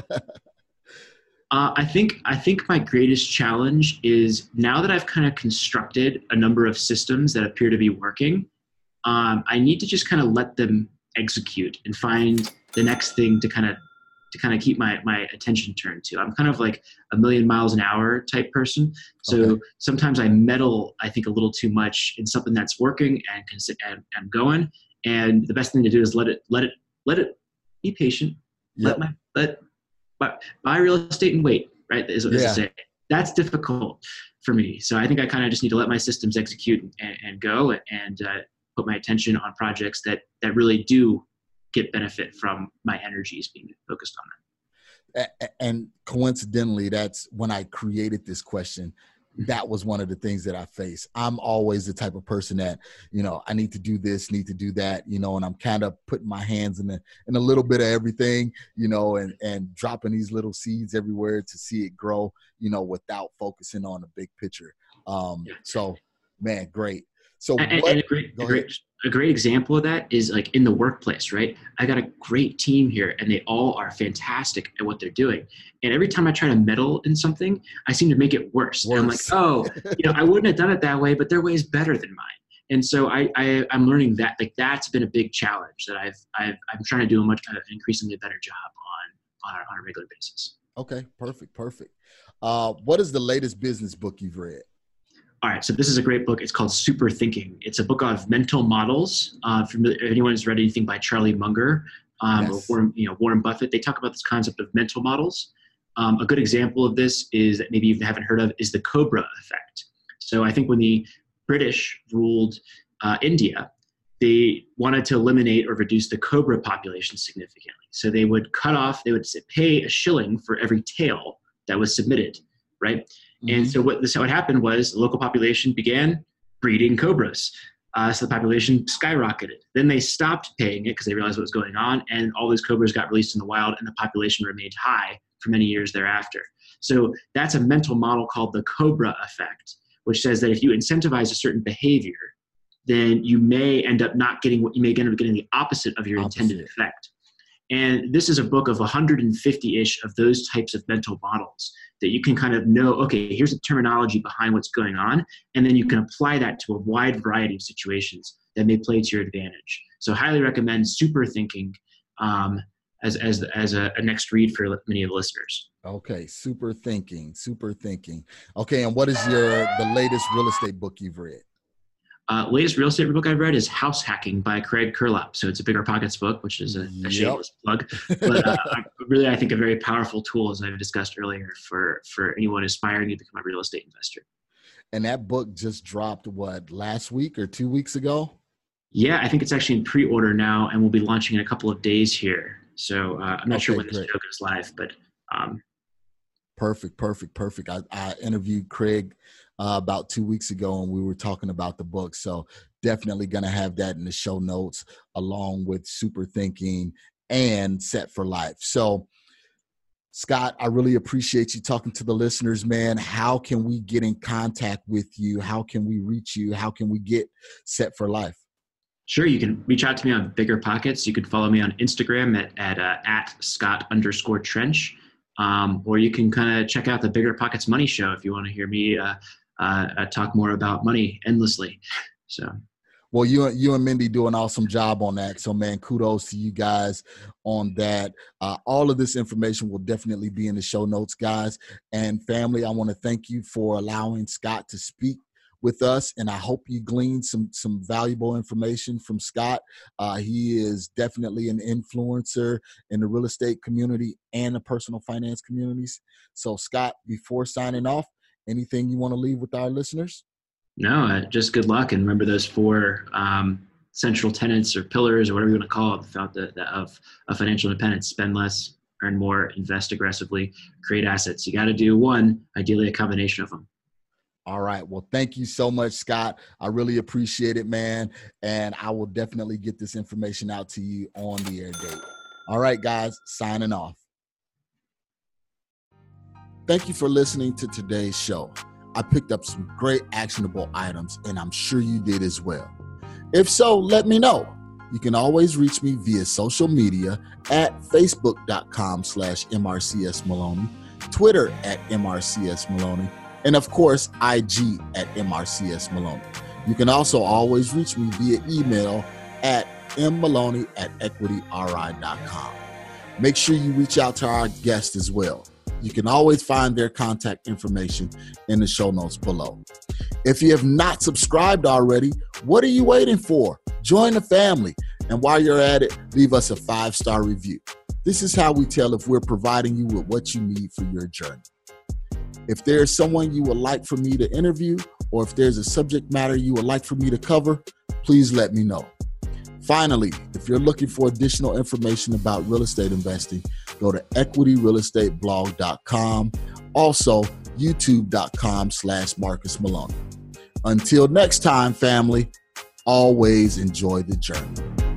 Speaker 1: uh, I think I think my greatest challenge is now that I've kind of constructed a number of systems that appear to be working. Um, I need to just kind of let them execute and find the next thing to kind of to kind of keep my my attention turned to. I'm kind of like a million miles an hour type person. So okay. sometimes I meddle, I think, a little too much in something that's working and and, and going. And the best thing to do is let it let it let it be patient. Yep. Let my let but buy real estate and wait. Right is what yeah. I say. That's difficult for me. So I think I kind of just need to let my systems execute and, and go and uh, put my attention on projects that that really do get benefit from my energies being focused on
Speaker 3: them. And coincidentally, that's when I created this question. That was one of the things that I face. I'm always the type of person that, you know, I need to do this, need to do that, you know, and I'm kind of putting my hands in a in a little bit of everything, you know, and and dropping these little seeds everywhere to see it grow, you know, without focusing on the big picture. Um, so, man, great. So
Speaker 1: and, what, and a, great, a, great, a great example of that is like in the workplace, right? I got a great team here and they all are fantastic at what they're doing. And every time I try to meddle in something, I seem to make it worse. worse. And I'm like, oh, you <laughs> know, I wouldn't have done it that way, but their way is better than mine. And so I I, I am learning that like that's been a big challenge that I've, I've I'm trying to do a much uh, increasingly better job on on a, on a regular basis.
Speaker 3: Okay, perfect, perfect. Uh, what is the latest business book you've read?
Speaker 1: All right, so this is a great book. It's called Super Thinking. It's a book of mental models. Uh, if anyone has read anything by Charlie Munger um, yes. or Warren, you know, Warren Buffett, they talk about this concept of mental models. Um, a good example of this is that maybe you haven't heard of is the Cobra effect. So I think when the British ruled uh, India, they wanted to eliminate or reduce the cobra population significantly. So they would cut off, they would pay a shilling for every tail that was submitted, right? Mm-hmm. And so what this what happened was the local population began breeding cobras. Uh, so the population skyrocketed. Then they stopped paying it because they realized what was going on, and all those cobras got released in the wild, and the population remained high for many years thereafter. So that's a mental model called the cobra effect, which says that if you incentivize a certain behavior, then you may end up not getting what you may end up getting the opposite of your opposite. intended effect. And this is a book of 150 ish of those types of mental models that you can kind of know okay, here's the terminology behind what's going on. And then you can apply that to a wide variety of situations that may play to your advantage. So, highly recommend super thinking um, as, as, as a, a next read for many of the listeners.
Speaker 3: Okay, super thinking, super thinking. Okay, and what is your the latest real estate book you've read?
Speaker 1: Uh, latest real estate book I've read is House Hacking by Craig Curelop. So it's a bigger pockets book, which is a, a
Speaker 3: Yep.
Speaker 1: shameless plug, but uh, really I think a very powerful tool, as I've discussed earlier, for for anyone aspiring to become a real estate investor.
Speaker 3: And that book just dropped what last week or two weeks ago?
Speaker 1: Yeah, I think it's actually in pre-order now, and we'll be launching in a couple of days here. So uh, I'm not sure
Speaker 3: Okay,
Speaker 1: when this
Speaker 3: great.
Speaker 1: video goes live, but um,
Speaker 3: Perfect, perfect, perfect. I, I interviewed Craig uh, about two weeks ago, and we were talking about the book. So definitely going to have that in the show notes, along with Super Thinking and Set for Life. So, Scott, I really appreciate you talking to the listeners, man. How can we get in contact with you? How can we reach you? How can we get Set for Life?
Speaker 1: Sure, you can reach out to me on Bigger Pockets. You can follow me on Instagram at at, uh, at Scott underscore Trench, um, or you can kind of check out the Bigger Pockets Money Show if you want to hear me uh, uh, uh, talk more about money endlessly. So
Speaker 3: Well, you you and Mindy do an awesome job on that. So, man, kudos to you guys on that. Uh, all of this information will definitely be in the show notes, guys. And family, I want to thank you for allowing Scott to speak with us, and I hope you gleaned some some valuable information from Scott. Uh, he is definitely an influencer in the real estate community and the personal finance communities. So, Scott, before signing off, anything you want to leave with our listeners?
Speaker 1: no, uh, just good luck, and remember those four um, central tenets or pillars or whatever you want to call it the, the, of, of financial independence: spend less, earn more, invest aggressively, create assets. You got to do one, ideally a combination of them.
Speaker 3: All right. Well, thank you so much, Scott. I really appreciate it, man. And I will definitely get this information out to you on the air date. All right, guys, signing off. Thank you for listening to today's show. I picked up some great actionable items, and I'm sure you did as well. If so, let me know. You can always reach me via social media at facebook.com slash MRCS Maloney, Twitter at MRCS Maloney, and of course, IG at MRCS Maloney. You can also always reach me via email at mmaloney at equityri.com. Make sure you reach out to our guest as well. You can always find their contact information in the show notes below. If you have not subscribed already, what are you waiting for? Join the family. And while you're at it, leave us a five star review. This is how we tell if we're providing you with what you need for your journey. If there's someone you would like for me to interview, or if there's a subject matter you would like for me to cover, please let me know. Finally, if you're looking for additional information about real estate investing, go to equityrealestateblog.com. Also, youtube.com slash Marcus Maloney. Until next time, family, always enjoy the journey.